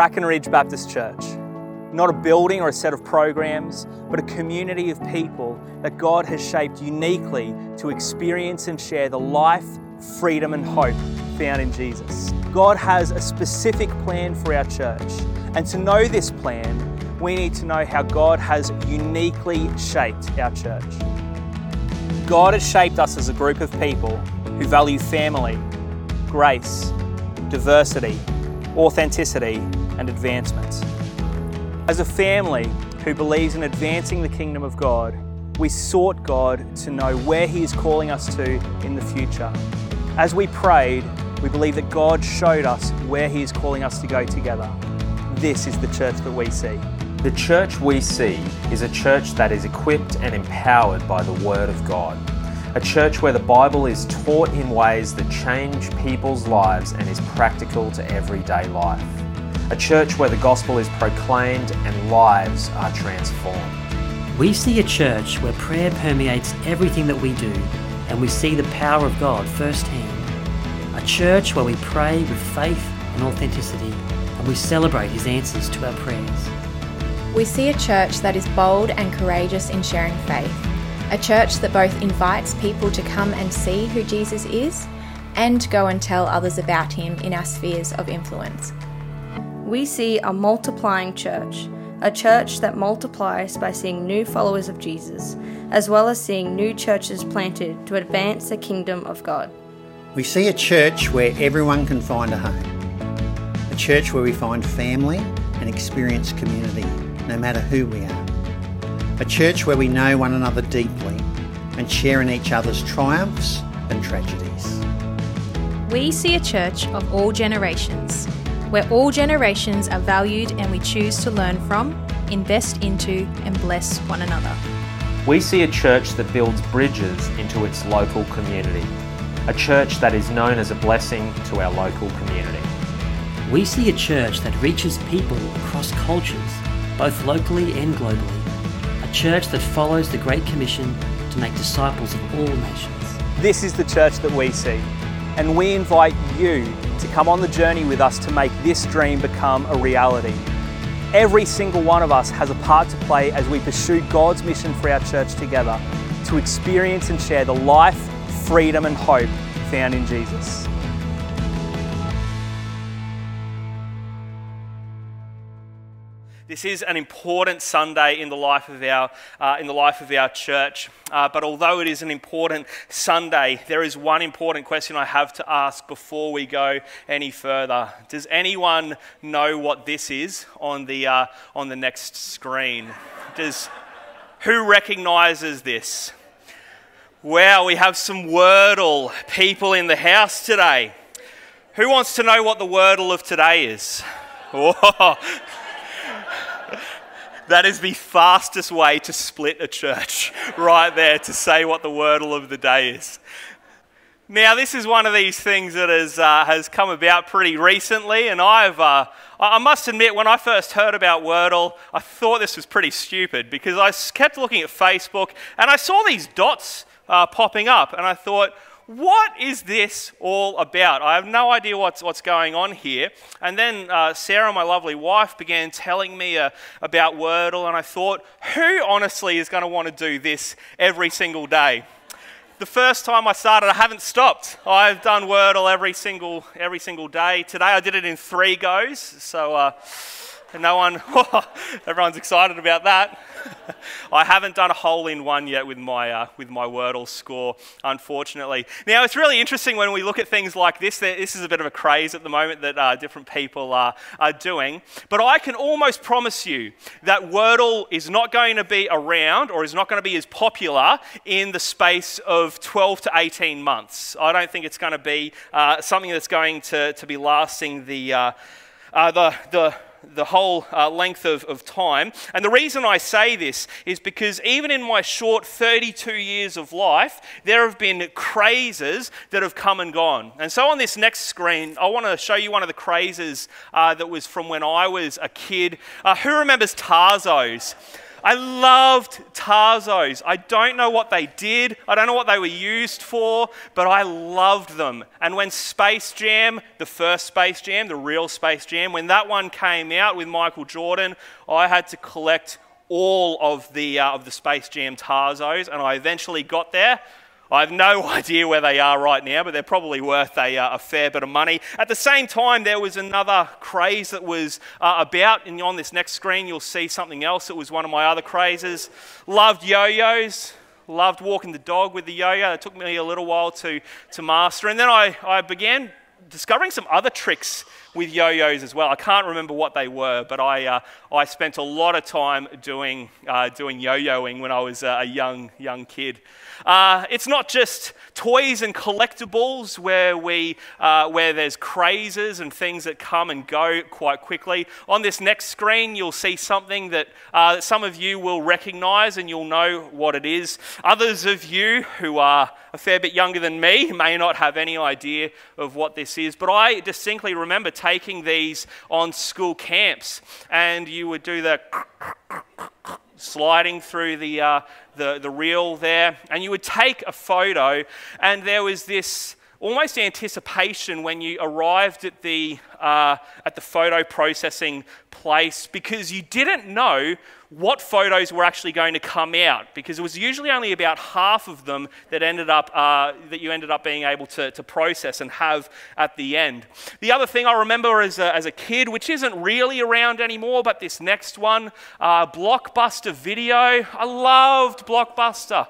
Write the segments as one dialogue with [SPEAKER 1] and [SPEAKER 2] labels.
[SPEAKER 1] Bracken Ridge Baptist Church. Not a building or a set of programs, but a community of people that God has shaped uniquely to experience and share the life, freedom, and hope found in Jesus. God has a specific plan for our church, and to know this plan, we need to know how God has uniquely shaped our church. God has shaped us as a group of people who value family, grace, diversity, authenticity, and advancement. As a family who believes in advancing the kingdom of God, we sought God to know where He is calling us to in the future. As we prayed, we believe that God showed us where He is calling us to go together. This is the church that we see.
[SPEAKER 2] The church we see is a church that is equipped and empowered by the Word of God. A church where the Bible is taught in ways that change people's lives and is practical to everyday life. A church where the gospel is proclaimed and lives are transformed.
[SPEAKER 3] We see a church where prayer permeates everything that we do and we see the power of God firsthand. A church where we pray with faith and authenticity and we celebrate His answers to our prayers.
[SPEAKER 4] We see a church that is bold and courageous in sharing faith, a church that both invites people to come and see who Jesus is and go and tell others about him in our spheres of influence.
[SPEAKER 5] We see a multiplying church, a church that multiplies by seeing new followers of Jesus, as well as seeing new churches planted to advance the kingdom of God.
[SPEAKER 6] We see a church where everyone can find a home, a church where we find family and experience community no matter who we are. A church where we know one another deeply and share in each other's triumphs and tragedies.
[SPEAKER 7] We see a church of all generations, where all generations are valued and we choose to learn from, invest into, and bless one another.
[SPEAKER 2] We see a church that builds bridges into its local community, a church that is known as a blessing to our local community.
[SPEAKER 3] We see a church that reaches people across cultures both locally and globally. Church that follows the Great Commission to make disciples of all nations.
[SPEAKER 1] This is the church that we see, and we invite you to come on the journey with us to make this dream become a reality. Every single one of us has a part to play as we pursue God's mission for our church together to experience and share the life, freedom, and hope found in Jesus. This is an important Sunday in the life of our, uh, in the life of our church. Uh, but although it is an important Sunday, there is one important question I have to ask before we go any further. Does anyone know what this is on the, uh, on the next screen? Does, who recognizes this? Wow, we have some Wordle people in the house today. Who wants to know what the Wordle of today is? Whoa. That is the fastest way to split a church, right there, to say what the wordle of the day is. Now, this is one of these things that has, uh, has come about pretty recently, and I've, uh, I must admit, when I first heard about Wordle, I thought this was pretty stupid because I kept looking at Facebook and I saw these dots uh, popping up, and I thought, what is this all about? I have no idea what's, what's going on here. And then uh, Sarah, my lovely wife, began telling me uh, about Wordle, and I thought, who honestly is going to want to do this every single day? The first time I started, I haven't stopped. I've done Wordle every single, every single day. Today I did it in three goes, so. Uh, and no one, everyone's excited about that. I haven't done a hole in one yet with my, uh, with my Wordle score, unfortunately. Now, it's really interesting when we look at things like this. This is a bit of a craze at the moment that uh, different people are, are doing. But I can almost promise you that Wordle is not going to be around or is not going to be as popular in the space of 12 to 18 months. I don't think it's going to be uh, something that's going to, to be lasting the, uh, uh, the, the the whole uh, length of, of time. And the reason I say this is because even in my short 32 years of life, there have been crazes that have come and gone. And so on this next screen, I want to show you one of the crazes uh, that was from when I was a kid. Uh, who remembers Tazos? I loved Tazos. I don't know what they did, I don't know what they were used for, but I loved them. And when Space Jam, the first Space Jam, the real Space Jam, when that one came out with Michael Jordan, I had to collect all of the, uh, of the Space Jam Tazos, and I eventually got there. I have no idea where they are right now, but they're probably worth a, uh, a fair bit of money. At the same time, there was another craze that was uh, about, and on this next screen, you'll see something else. It was one of my other crazes. Loved yo yos, loved walking the dog with the yo yo. It took me a little while to, to master. And then I, I began discovering some other tricks with yo-yos as well. I can't remember what they were, but I, uh, I spent a lot of time doing, uh, doing yo-yoing when I was a young, young kid. Uh, it's not just toys and collectibles where, we, uh, where there's crazes and things that come and go quite quickly. On this next screen, you'll see something that, uh, that some of you will recognize and you'll know what it is. Others of you who are a fair bit younger than me may not have any idea of what this is, but I distinctly remember taking these on school camps, and you would do the sliding through the, uh, the, the reel there, and you would take a photo, and there was this almost anticipation when you arrived at the, uh, at the photo processing place because you didn't know what photos were actually going to come out because it was usually only about half of them that ended up uh, that you ended up being able to, to process and have at the end. The other thing I remember as a, as a kid, which isn't really around anymore, but this next one, uh, Blockbuster Video. I loved Blockbuster.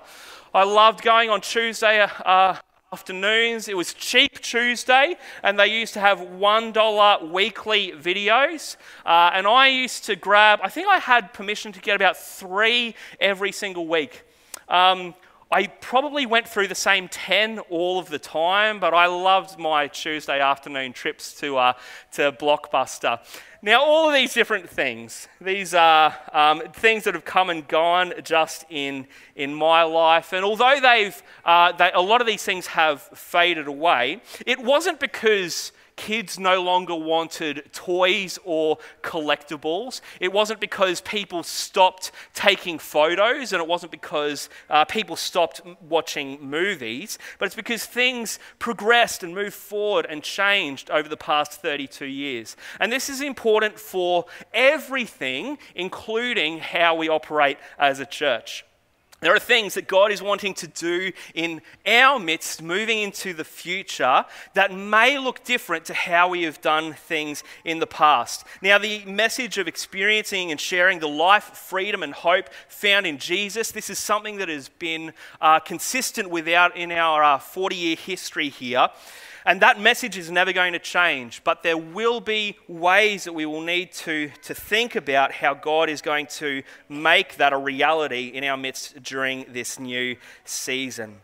[SPEAKER 1] I loved going on Tuesday uh, afternoons. It was Cheap Tuesday, and they used to have $1 weekly videos. Uh, and I used to grab, I think I had permission to get about three every single week. Um, I probably went through the same 10 all of the time, but I loved my Tuesday afternoon trips to, uh, to Blockbuster. Now, all of these different things, these are um, things that have come and gone just in, in my life. And although they've, uh, they, a lot of these things have faded away, it wasn't because kids no longer wanted toys or collectibles. It wasn't because people stopped taking photos and it wasn't because uh, people stopped watching movies, but it's because things progressed and moved forward and changed over the past 32 years. And this is important for everything, including how we operate as a church. There are things that God is wanting to do in our midst, moving into the future, that may look different to how we have done things in the past. Now, the message of experiencing and sharing the life, freedom, and hope found in Jesus, this is something that has been uh, consistent without in our 40 uh, year history here. And that message is never going to change, but there will be ways that we will need to, to think about how God is going to make that a reality in our midst during this new season.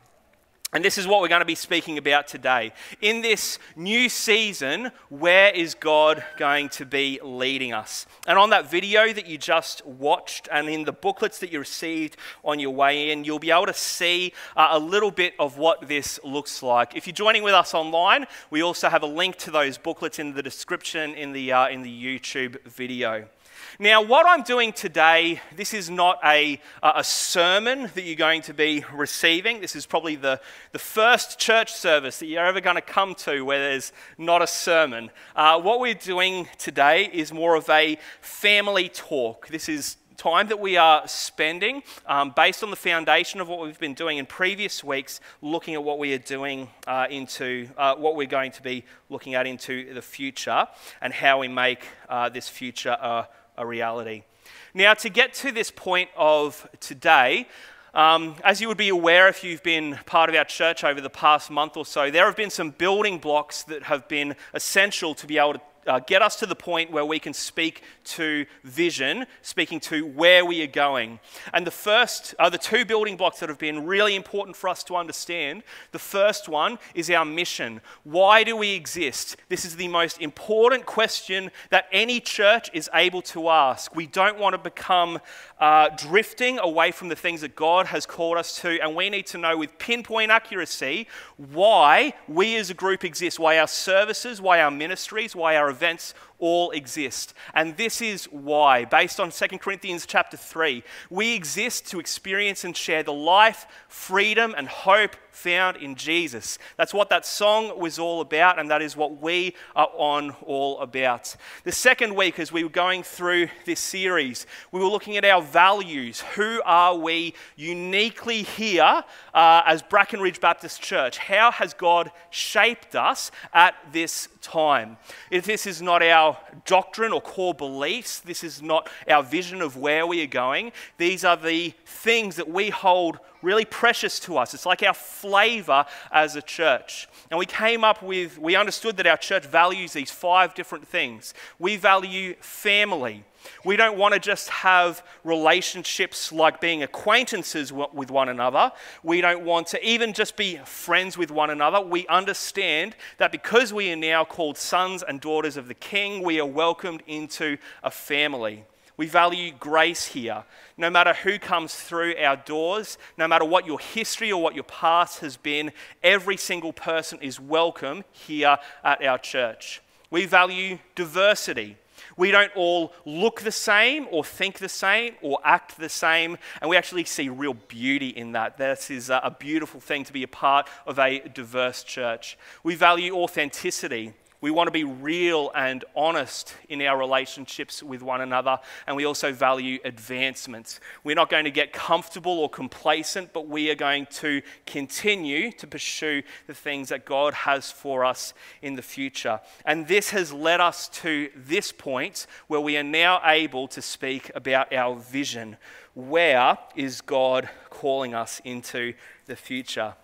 [SPEAKER 1] And this is what we're going to be speaking about today. In this new season, where is God going to be leading us? And on that video that you just watched, and in the booklets that you received on your way in, you'll be able to see uh, a little bit of what this looks like. If you're joining with us online, we also have a link to those booklets in the description in the, uh, in the YouTube video. Now, what I'm doing today, this is not a, a sermon that you're going to be receiving. This is probably the, the first church service that you're ever going to come to where there's not a sermon. Uh, what we're doing today is more of a family talk. This is time that we are spending um, based on the foundation of what we've been doing in previous weeks, looking at what we are doing uh, into uh, what we're going to be looking at into the future and how we make uh, this future a a reality. Now, to get to this point of today, um, as you would be aware if you've been part of our church over the past month or so, there have been some building blocks that have been essential to be able to uh, get us to the point where we can speak to vision, speaking to where we are going. And the first, uh, the two building blocks that have been really important for us to understand. The first one is our mission. Why do we exist? This is the most important question that any church is able to ask. We don't want to become uh, drifting away from the things that God has called us to, and we need to know with pinpoint accuracy why we as a group exist, why our services, why our ministries, why our events all exist. And this is why, based on 2 Corinthians chapter 3, we exist to experience and share the life, freedom, and hope found in Jesus. That's what that song was all about, and that is what we are on all about. The second week, as we were going through this series, we were looking at our values. Who are we uniquely here uh, as Bracken Ridge Baptist Church? How has God shaped us at this time? If this is not our doctrine or core beliefs, this is not our vision of where we are going, these are the things that we hold really precious to us. It's like our flavor as a church. And we came up with, we understood that our church values these five different things. We value family. We don't want to just have relationships like being acquaintances with one another. We don't want to even just be friends with one another. We understand that because we are now called sons and daughters of the King, we are welcomed into a family. We value grace here. No matter who comes through our doors, no matter what your history or what your past has been, every single person is welcome here at our church. We value diversity. We don't all look the same or think the same or act the same, and we actually see real beauty in that. This is a beautiful thing to be a part of a diverse church. We value authenticity. We want to be real and honest in our relationships with one another, and we also value advancements. We're not going to get comfortable or complacent, but we are going to continue to pursue the things that God has for us in the future. And this has led us to this point where we are now able to speak about our vision. Where is God calling us into the future?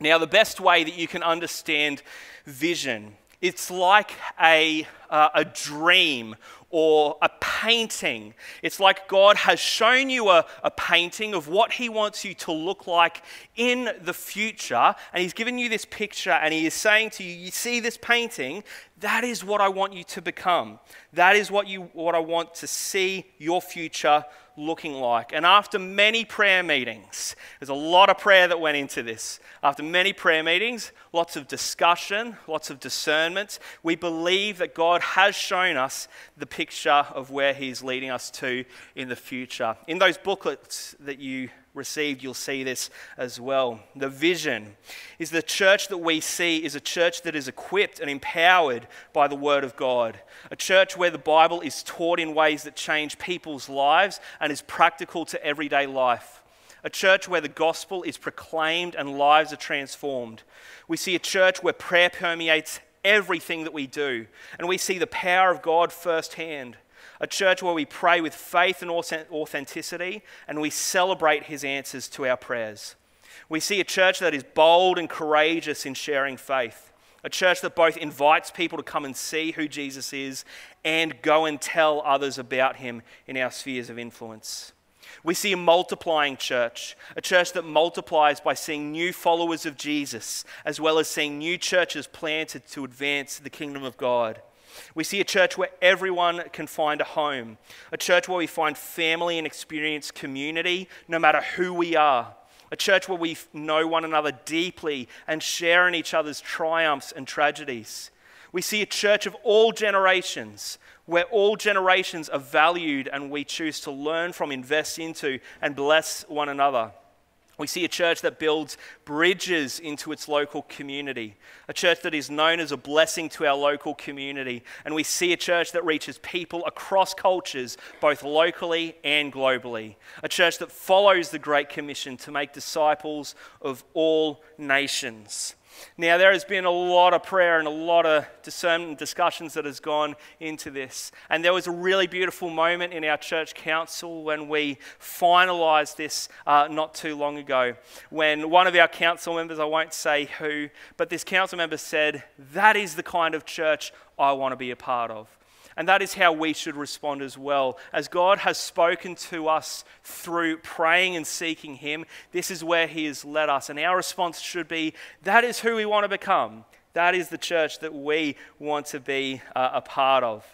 [SPEAKER 1] Now, the best way that you can understand vision it's like a, uh, a dream or a painting. It's like God has shown you a, a painting of what He wants you to look like in the future, and He's given you this picture, and He is saying to you, You see this painting? That is what I want you to become. That is what, you, what I want to see your future looking like. And after many prayer meetings, there's a lot of prayer that went into this. After many prayer meetings, lots of discussion, lots of discernment, we believe that God has shown us the picture of where He's leading us to in the future. In those booklets that you received, you'll see this as well. The vision is the church that we see is a church that is equipped and empowered by the Word of God. A church where the Bible is taught in ways that change people's lives and is practical to everyday life. A church where the gospel is proclaimed and lives are transformed. We see a church where prayer permeates everything that we do, and we see the power of God firsthand a church where we pray with faith and authenticity and we celebrate his answers to our prayers. We see a church that is bold and courageous in sharing faith, a church that both invites people to come and see who Jesus is and go and tell others about him in our spheres of influence. We see a multiplying church, a church that multiplies by seeing new followers of Jesus, as well as seeing new churches planted to advance the kingdom of God. We see a church where everyone can find a home, a church where we find family and experience community no matter who we are, a church where we know one another deeply and share in each other's triumphs and tragedies. We see a church of all generations, where all generations are valued and we choose to learn from, invest into, and bless one another. We see a church that builds bridges into its local community, a church that is known as a blessing to our local community. And we see a church that reaches people across cultures, both locally and globally, a church that follows the Great Commission to make disciples of all nations. Now, there has been a lot of prayer and a lot of discernment discussions that has gone into this. And there was a really beautiful moment in our church council when we finalized this uh, not too long ago. When one of our council members, I won't say who, but this council member said, That is the kind of church I want to be a part of. And that is how we should respond as well. As God has spoken to us through praying and seeking Him, this is where He has led us. And our response should be that is who we want to become. That is the church that we want to be uh, a part of.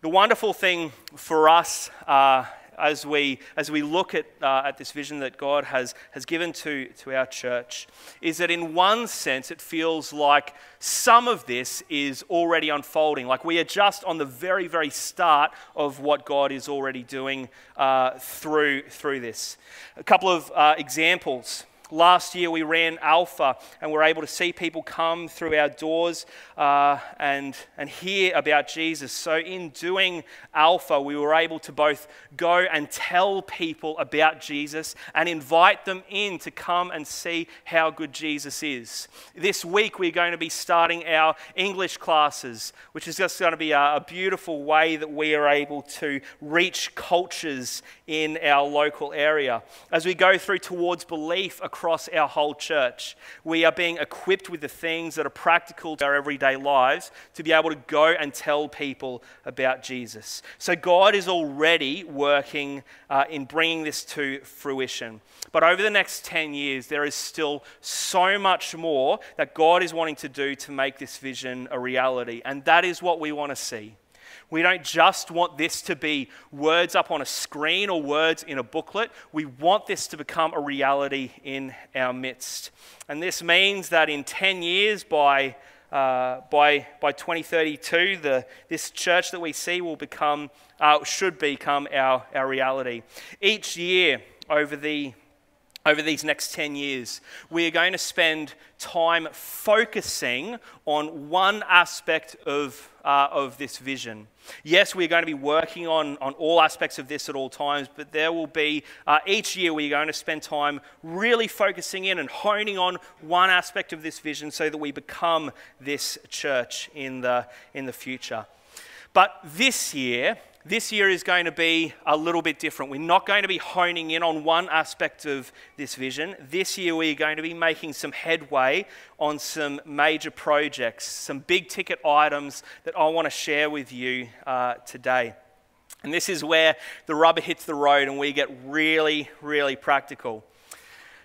[SPEAKER 1] The wonderful thing for us uh, as we, as we look at, uh, at this vision that God has, has given to, to our church is that, in one sense, it feels like some of this is already unfolding. Like we are just on the very, very start of what God is already doing uh, through, through this. A couple of uh, examples. Last year we ran Alpha and we're able to see people come through our doors uh, and, and hear about Jesus. So, in doing Alpha, we were able to both go and tell people about Jesus and invite them in to come and see how good Jesus is. This week we're going to be starting our English classes, which is just going to be a, a beautiful way that we are able to reach cultures in our local area. As we go through towards belief, across our whole church. We are being equipped with the things that are practical to our everyday lives to be able to go and tell people about Jesus. So God is already working uh, in bringing this to fruition. But over the next 10 years, there is still so much more that God is wanting to do to make this vision a reality. And that is what we want to see. We don't just want this to be words up on a screen or words in a booklet. We want this to become a reality in our midst. And this means that in 10 years, by, uh, by, by 2032, the, this church that we see will become, uh, should become our, our reality. Each year over the over these next 10 years, we are going to spend time focusing on one aspect of, uh, of this vision. Yes, we're going to be working on, on all aspects of this at all times, but there will be, uh, each year, we're going to spend time really focusing in and honing on one aspect of this vision so that we become this church in the, in the future. But this year, this year is going to be a little bit different. We're not going to be honing in on one aspect of this vision. This year, we're going to be making some headway on some major projects, some big ticket items that I want to share with you uh, today. And this is where the rubber hits the road and we get really, really practical.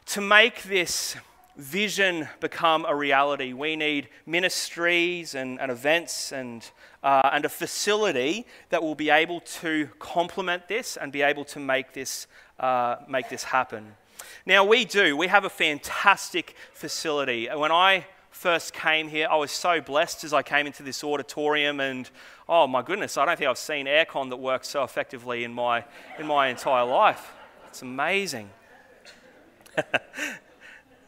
[SPEAKER 1] To make this vision become a reality, we need ministries and, and events and uh, and a facility that will be able to complement this and be able to make this, uh, make this happen. Now, we do. We have a fantastic facility. When I first came here, I was so blessed as I came into this auditorium, and oh my goodness, I don't think I've seen aircon that works so effectively in my, in my entire life. It's amazing.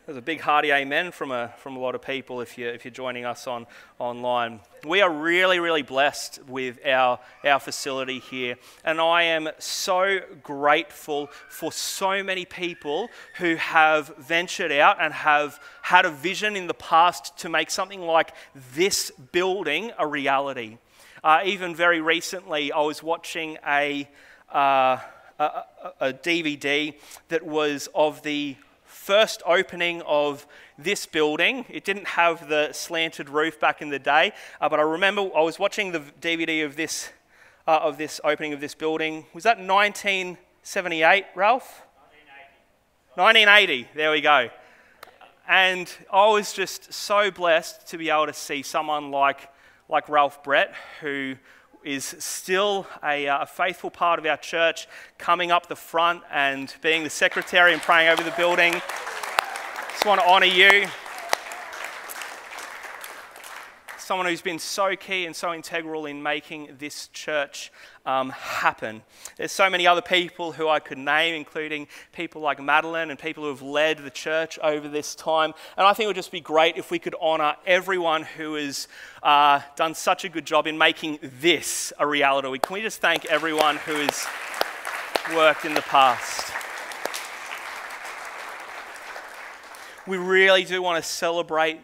[SPEAKER 1] There's a big hearty amen from a, from a lot of people if, you, if you're joining us on, online. We are really, really blessed with our, our facility here. And I am so grateful for so many people who have ventured out and have had a vision in the past to make something like this building a reality. Uh, even very recently, I was watching a, uh, a, a DVD that was of the first opening of this building. It didn't have the slanted roof back in the day, uh, but I remember I was watching the DVD of this, uh, of this opening of this building. Was that 1978, Ralph? 1980. 1980, there we go. And I was just so blessed to be able to see someone like, like Ralph Brett, who is still a, uh, a, faithful part of our church, coming up the front and being the secretary and praying over the building. Just want to honour you. Someone who's been so key and so integral in making this church um, happen. There's so many other people who I could name, including people like Madeline and people who have led the church over this time. And I think it would just be great if we could honour everyone who has uh, done such a good job in making this a reality. Can we just thank everyone who has worked in the past? We really do want to celebrate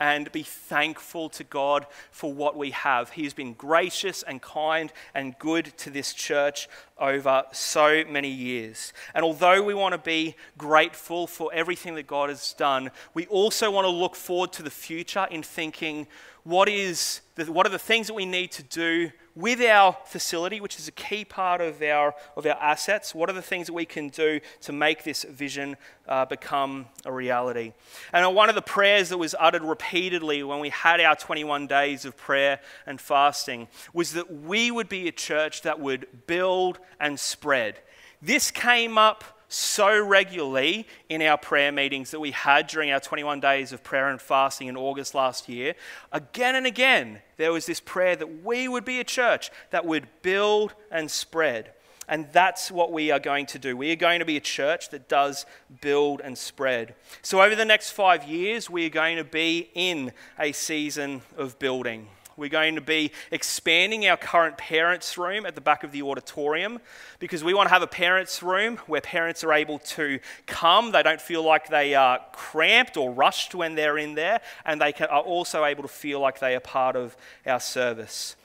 [SPEAKER 1] and be thankful to God for what we have. He has been gracious and kind and good to this church over so many years. And although we want to be grateful for everything that God has done, we also want to look forward to the future in thinking what, is the, what are the things that we need to do with our facility, which is a key part of our, of our assets, what are the things that we can do to make this vision uh, become a reality? And one of the prayers that was uttered repeatedly when we had our 21 days of prayer and fasting was that we would be a church that would build and spread. This came up so regularly in our prayer meetings that we had during our 21 days of prayer and fasting in August last year. Again and again, there was this prayer that we would be a church that would build and spread. And that's what we are going to do. We are going to be a church that does build and spread. So, over the next five years, we are going to be in a season of building. We're going to be expanding our current parents' room at the back of the auditorium because we want to have a parents' room where parents are able to come. They don't feel like they are cramped or rushed when they're in there, and they are also able to feel like they are part of our service.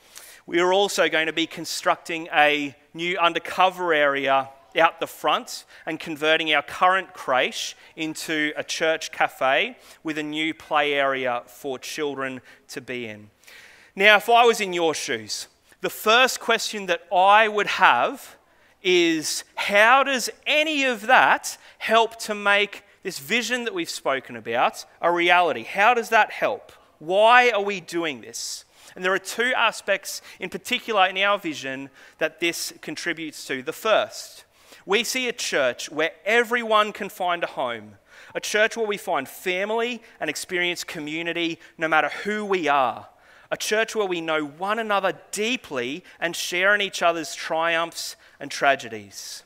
[SPEAKER 1] We are also going to be constructing a new undercover area out the front and converting our current creche into a church cafe with a new play area for children to be in. Now, if I was in your shoes, the first question that I would have is how does any of that help to make this vision that we've spoken about a reality? How does that help? Why are we doing this? And there are two aspects in particular in our vision that this contributes to. The first, we see a church where everyone can find a home, a church where we find family and experience community no matter who we are, a church where we know one another deeply and share in each other's triumphs and tragedies.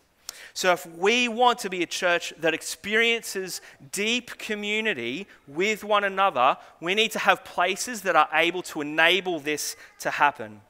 [SPEAKER 1] So, if we want to be a church that experiences deep community with one another, we need to have places that are able to enable this to happen.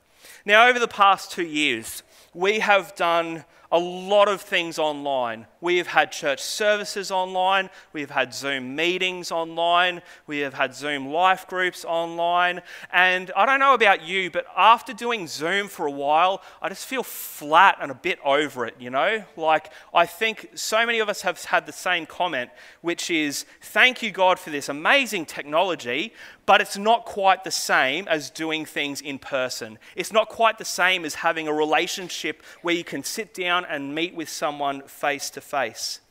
[SPEAKER 1] Now, over the past two years, we have done a lot of things online. We have had church services online, we have had Zoom meetings online, we have had Zoom life groups online. And I don't know about you, but after doing Zoom for a while, I just feel flat and a bit over it, you know? Like, I think so many of us have had the same comment, which is thank you, God, for this amazing technology, but it's not quite the same as doing things in person. It's not quite the same as having a relationship where you can sit down and meet with someone face to face.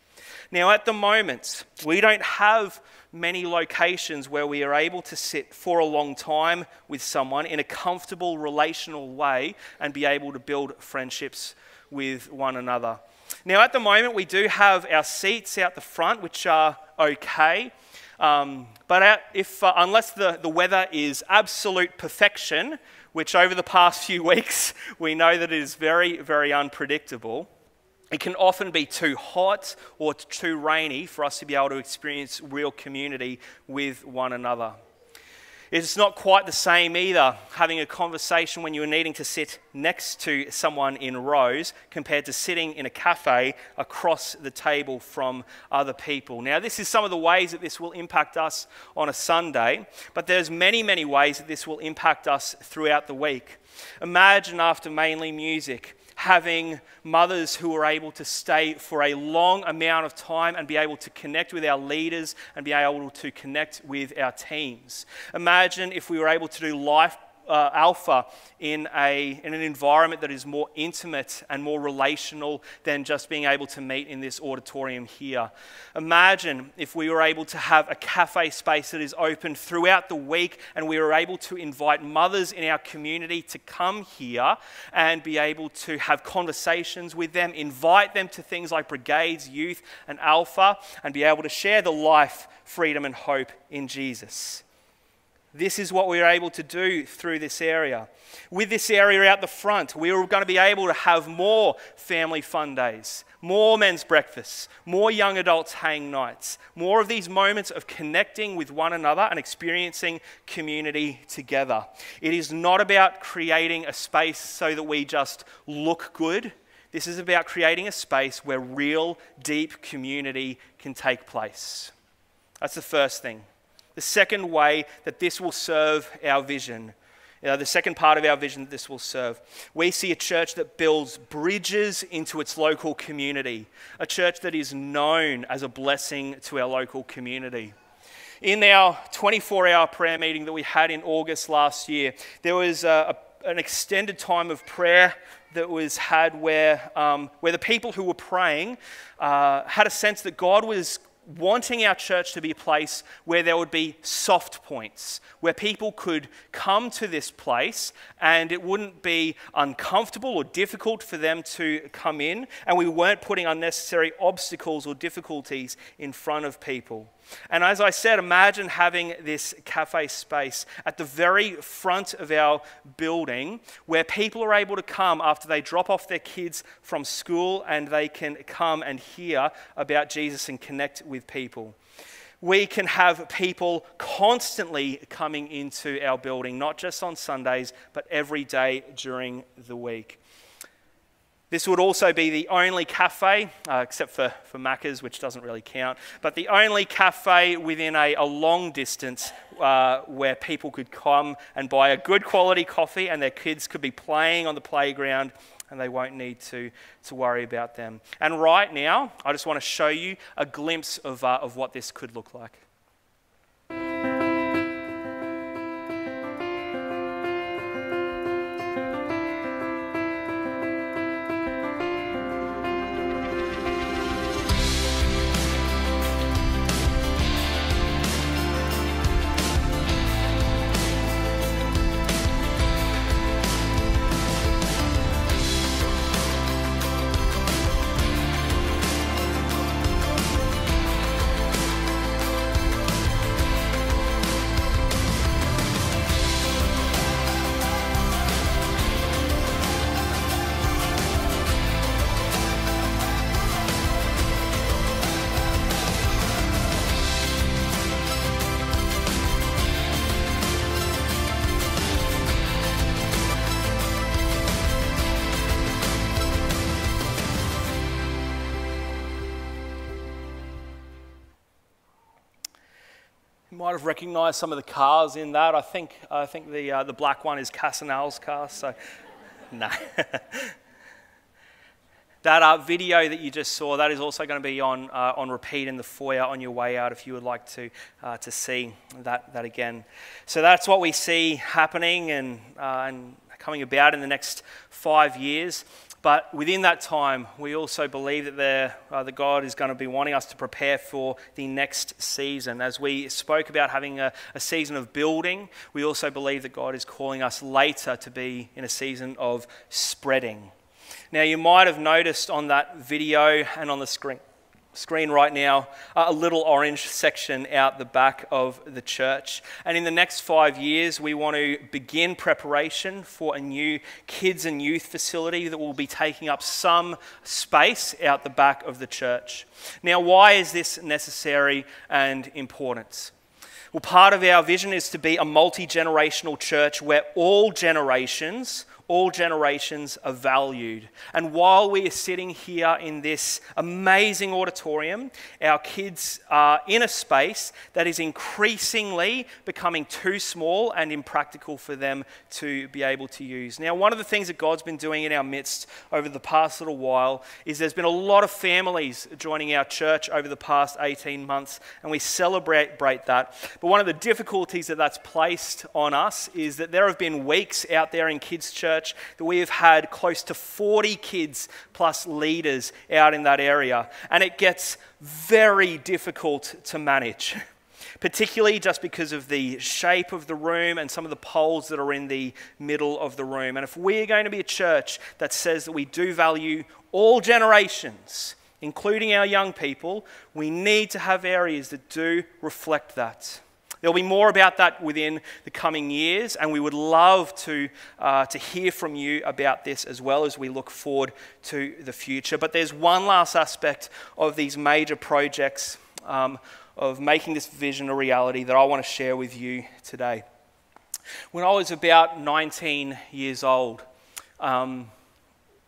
[SPEAKER 1] Now, at the moment, we don't have many locations where we are able to sit for a long time with someone in a comfortable relational way and be able to build friendships with one another. Now, at the moment, we do have our seats out the front, which are okay. Um, but if, uh, unless the, the weather is absolute perfection, which over the past few weeks we know that it is very, very unpredictable, it can often be too hot or too rainy for us to be able to experience real community with one another. It's not quite the same either having a conversation when you're needing to sit next to someone in rows compared to sitting in a cafe across the table from other people. Now, this is some of the ways that this will impact us on a Sunday, but there's many, many ways that this will impact us throughout the week. Imagine after mainly music having mothers who are able to stay for a long amount of time and be able to connect with our leaders and be able to connect with our teams. Imagine if we were able to do life uh, alpha in, a, in an environment that is more intimate and more relational than just being able to meet in this auditorium here. Imagine if we were able to have a cafe space that is open throughout the week and we were able to invite mothers in our community to come here and be able to have conversations with them, invite them to things like brigades, youth, and alpha, and be able to share the life, freedom, and hope in Jesus. This is what we are able to do through this area. With this area out the front, we are going to be able to have more family fun days, more men's breakfasts, more young adults hang nights, more of these moments of connecting with one another and experiencing community together. It is not about creating a space so that we just look good. This is about creating a space where real, deep community can take place. That's the first thing. The second way that this will serve our vision, uh, the second part of our vision that this will serve, we see a church that builds bridges into its local community, a church that is known as a blessing to our local community. In our 24 hour prayer meeting that we had in August last year, there was a, a, an extended time of prayer that was had where, um, where the people who were praying uh, had a sense that God was wanting our church to be a place where there would be soft points, where people could come to this place and it wouldn't be uncomfortable or difficult for them to come in, and we weren't putting unnecessary obstacles or difficulties in front of people. And as I said, imagine having this cafe space at the very front of our building where people are able to come after they drop off their kids from school and they can come and hear about Jesus and connect with people. We can have people constantly coming into our building, not just on Sundays, but every day during the week. This would also be the only cafe, uh, except for, for Macca's, which doesn't really count, but the only cafe within a, a long distance uh, where people could come and buy a good quality coffee and their kids could be playing on the playground and they won't need to, to worry about them. And right now, I just want to show you a glimpse of, uh, of what this could look like. Might have recognised some of the cars in that. I think, I think the, uh, the black one is Casanel's car, so no. that uh, video that you just saw, that is also going to be on, uh, on repeat in the foyer on your way out if you would like to, uh, to see that, that again. So that's what we see happening and, uh, and coming about in the next five years. But within that time, we also believe that, there, uh, that God is going to be wanting us to prepare for the next season. As we spoke about having a, a season of building, we also believe that God is calling us later to be in a season of spreading. Now, you might have noticed on that video and on the screen screen right now uh, a little orange section out the back of the church. And in the next five years, we want to begin preparation for a new kids and youth facility that will be taking up some space out the back of the church. Now, why is this necessary and important? Well, part of our vision is to be a multi generational church where all generations all generations are valued. And while we are sitting here in this amazing auditorium, our kids are in a space that is increasingly becoming too small and impractical for them to be able to use. Now, one of the things that God's been doing in our midst over the past little while is there's been a lot of families joining our church over the past 18 months, and we celebrate that. But one of the difficulties that that's placed on us is that there have been weeks out there in kids' church church that we have had close to 40 kids plus leaders out in that area. And it gets very difficult to manage. particularly just because of the shape of the room and some of the poles that are in the middle of the room. And if we are going to be a church that says that we do value all generations, including our young people, we need to have areas that do reflect that. There'll be more about that within the coming years, and we would love to, uh, to hear from you about this as well as we look forward to the future. But there's one last aspect of these major projects um, of making this vision a reality that I want to share with you today. When I was about 19 years old, um,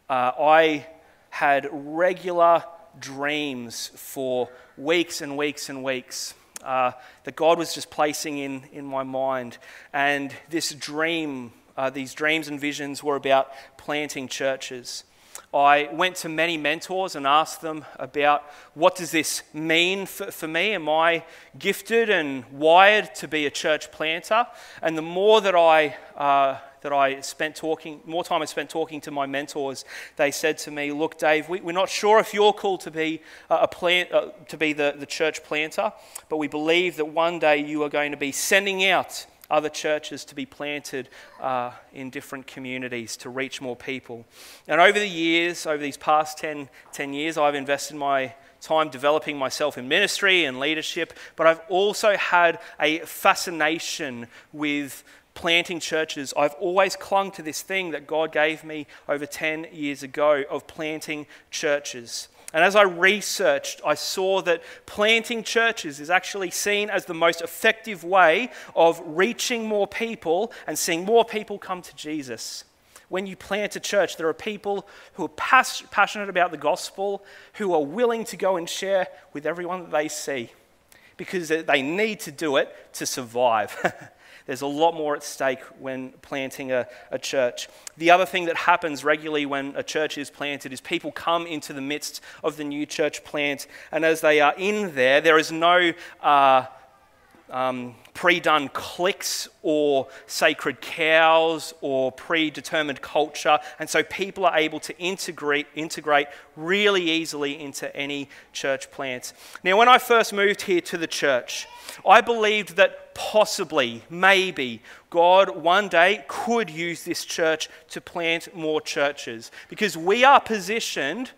[SPEAKER 1] uh, I had regular dreams for weeks and weeks and weeks uh, that God was just placing in, in my mind. And this dream, uh, these dreams and visions were about planting churches. I went to many mentors and asked them about what does this mean for, for me? Am I gifted and wired to be a church planter? And the more that I, uh, that I spent talking, more time I spent talking to my mentors, they said to me, Look, Dave, we, are not sure if you're called to be, a plant, uh, to be the, the church planter, but we believe that one day you are going to be sending out other churches to be planted uh, in different communities to reach more people. And over the years, over these past 10, 10 years, I've invested my time developing myself in ministry and leadership, but I've also had a fascination with planting churches. I've always clung to this thing that God gave me over 10 years ago of planting churches. And as I researched, I saw that planting churches is actually seen as the most effective way of reaching more people and seeing more people come to Jesus. When you plant a church, there are people who are pas- passionate about the gospel, who are willing to go and share with everyone that they see because they need to do it to survive. There's a lot more at stake when planting a, a church. The other thing that happens regularly when a church is planted is people come into the midst of the new church plant, and as they are in there, there is no uh, um, pre done cliques or sacred cows or predetermined culture. And so people are able to integrate, integrate really easily into any church plant. Now, when I first moved here to the church, I believed that possibly, maybe, God one day could use this church to plant more churches because we are positioned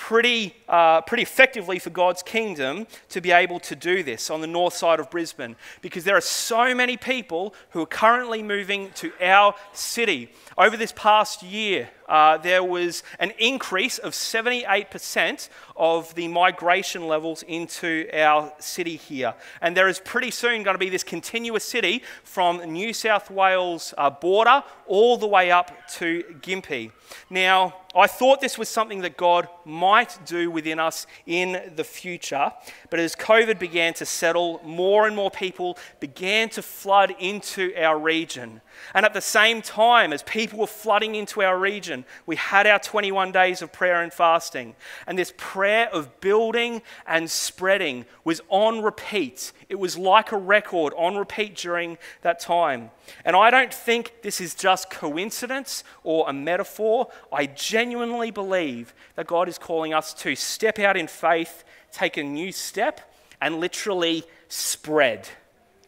[SPEAKER 1] pretty, uh, pretty effectively for God's kingdom to be able to do this on the north side of Brisbane because there are so many people who are currently moving to our city. Over this past year, uh, there was an increase of 78% of the migration levels into our city here. And there is pretty soon going to be this continuous city from New South Wales uh, border all the way up to Gympie. Now, I thought this was something that God might do within us in the future, but as COVID began to settle, more and more people began to flood into our region. And at the same time, as people were flooding into our region, we had our 21 days of prayer and fasting. And this prayer of building and spreading was on repeat. It was like a record on repeat during that time. And I don't think this is just coincidence or a metaphor. I genuinely believe that God is calling us to step out in faith, take a new step, and literally spread.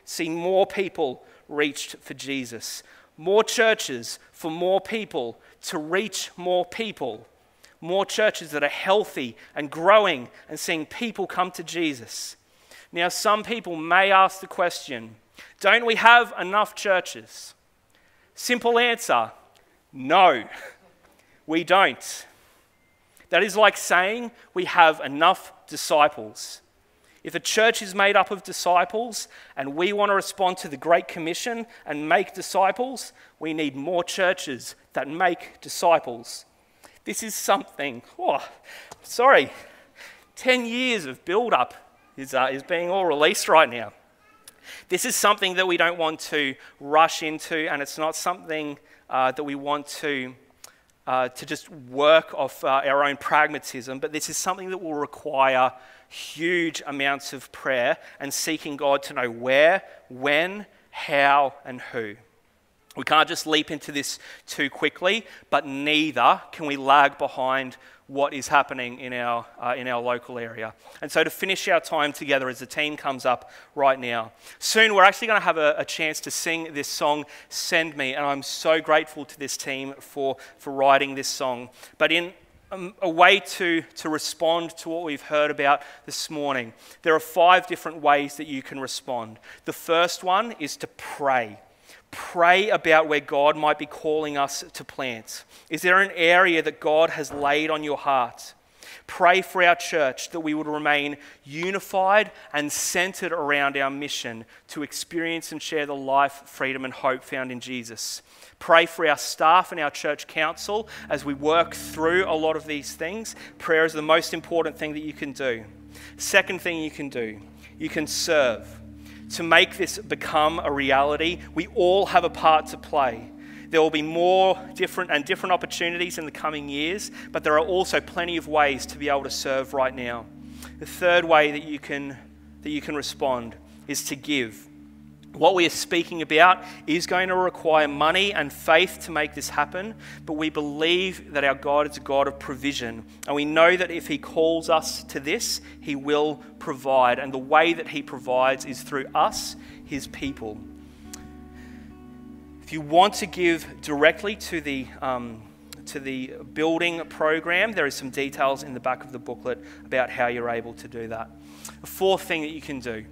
[SPEAKER 1] See more people reached for Jesus. More churches for more people to reach more people. More churches that are healthy and growing and seeing people come to Jesus. Now, some people may ask the question don't we have enough churches? Simple answer no, we don't. That is like saying we have enough disciples. If a church is made up of disciples and we want to respond to the Great Commission and make disciples, we need more churches that make disciples. This is something, oh, sorry, 10 years of build up is, uh, is being all released right now. This is something that we don't want to rush into, and it's not something uh, that we want to uh, to just work off uh, our own pragmatism, but this is something that will require huge amounts of prayer and seeking God to know where, when, how, and who. We can't just leap into this too quickly, but neither can we lag behind what is happening in our, uh, in our local area. And so, to finish our time together as the team comes up right now, soon we're actually going to have a, a chance to sing this song, Send Me. And I'm so grateful to this team for, for writing this song. But in um, a way to, to respond to what we've heard about this morning, there are five different ways that you can respond. The first one is to pray. Pray about where God might be calling us to plant. Is there an area that God has laid on your heart? Pray for our church that we would remain unified and centered around our mission to experience and share the life, freedom, and hope found in Jesus. Pray for our staff and our church council as we work through a lot of these things. Prayer is the most important thing that you can do. Second thing you can do, you can serve to make this become a reality, we all have a part to play. There will be more different and different opportunities in the coming years, but there are also plenty of ways to be able to serve right now. The third way that you can, that you can respond is to give. What we are speaking about is going to require money and faith to make this happen, but we believe that our God is a God of provision. And we know that if He calls us to this, He will provide. And the way that He provides is through us, His people. If you want to give directly to the um, to the building program, there is some details in the back of the booklet about how you're able to do that. The fourth thing that you can do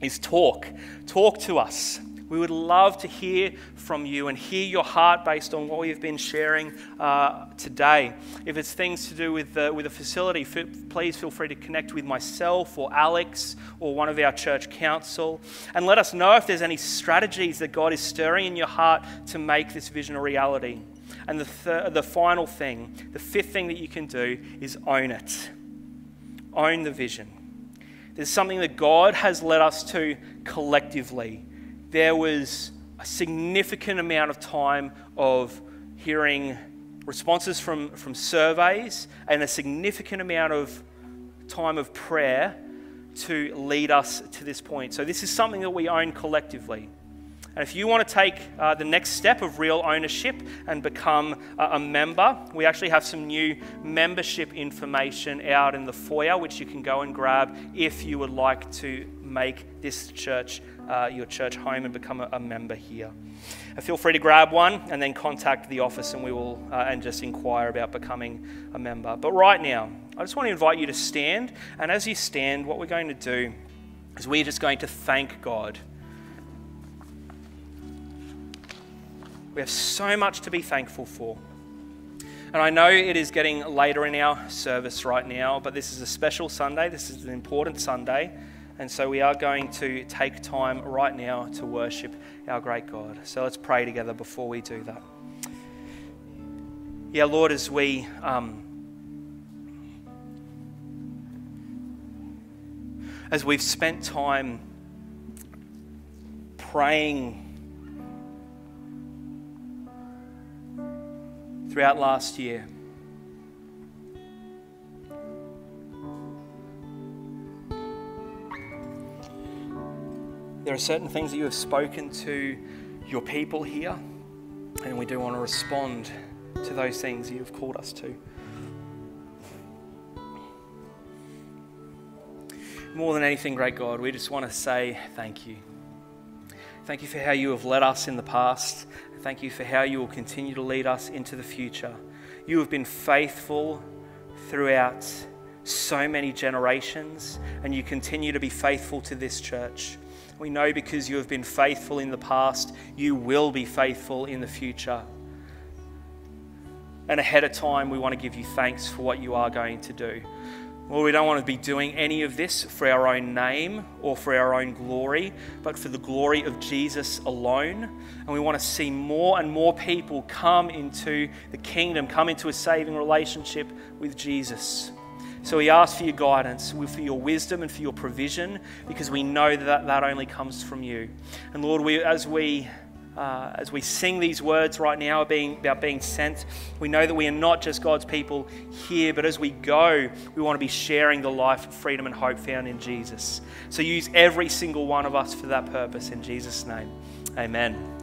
[SPEAKER 1] is talk. Talk to us. We would love to hear from you and hear your heart based on what we've been sharing uh, today. If it's things to do with the, with the facility, f- please feel free to connect with myself or Alex or one of our church council and let us know if there's any strategies that God is stirring in your heart to make this vision a reality. And the, th- the final thing, the fifth thing that you can do is own it. Own the vision. There's something that God has led us to collectively. There was a significant amount of time of hearing responses from, from surveys and a significant amount of time of prayer to lead us to this point. So, this is something that we own collectively. And if you want to take uh, the next step of real ownership and become a, a, member, we actually have some new membership information out in the foyer, which you can go and grab if you would like to make this church uh, your church home and become a, a member here. Uh, feel free to grab one and then contact the office, and we will uh, and just inquire about becoming a member. But right now, I just want to invite you to stand. And as you stand, what we're going to do is we're just going to thank God We have so much to be thankful for. And I know it is getting later in our service right now, but this is a special Sunday. This is an important Sunday. And so we are going to take time right now to worship our great God. So let's pray together before we do that. Yeah, Lord, as we. Um, as we've spent time praying throughout last year. There are certain things that you have spoken to your people here, and we do want to respond to those things you have called us to. More than anything, great God, we just want to say thank you. Thank you for how you have led us in the past Thank you for how you will continue to lead us into the future. You have been faithful throughout so many generations, and you continue to be faithful to this church. We know because you have been faithful in the past, you will be faithful in the future. And ahead of time, we want to give you thanks for what you are going to do. Lord, we don't want to be doing any of this for our own name or for our own glory, but for the glory of Jesus alone. And we want to see more and more people come into the kingdom, come into a saving relationship with Jesus. So we ask for your guidance, for your wisdom, and for your provision, because we know that that only comes from you. And Lord, we, as we uh, as we sing these words right now being, about being sent, we know that we are not just God's people here, but as we go, we want to be sharing the life of freedom and hope found in Jesus. So use every single one of us for that purpose in Jesus' name. Amen.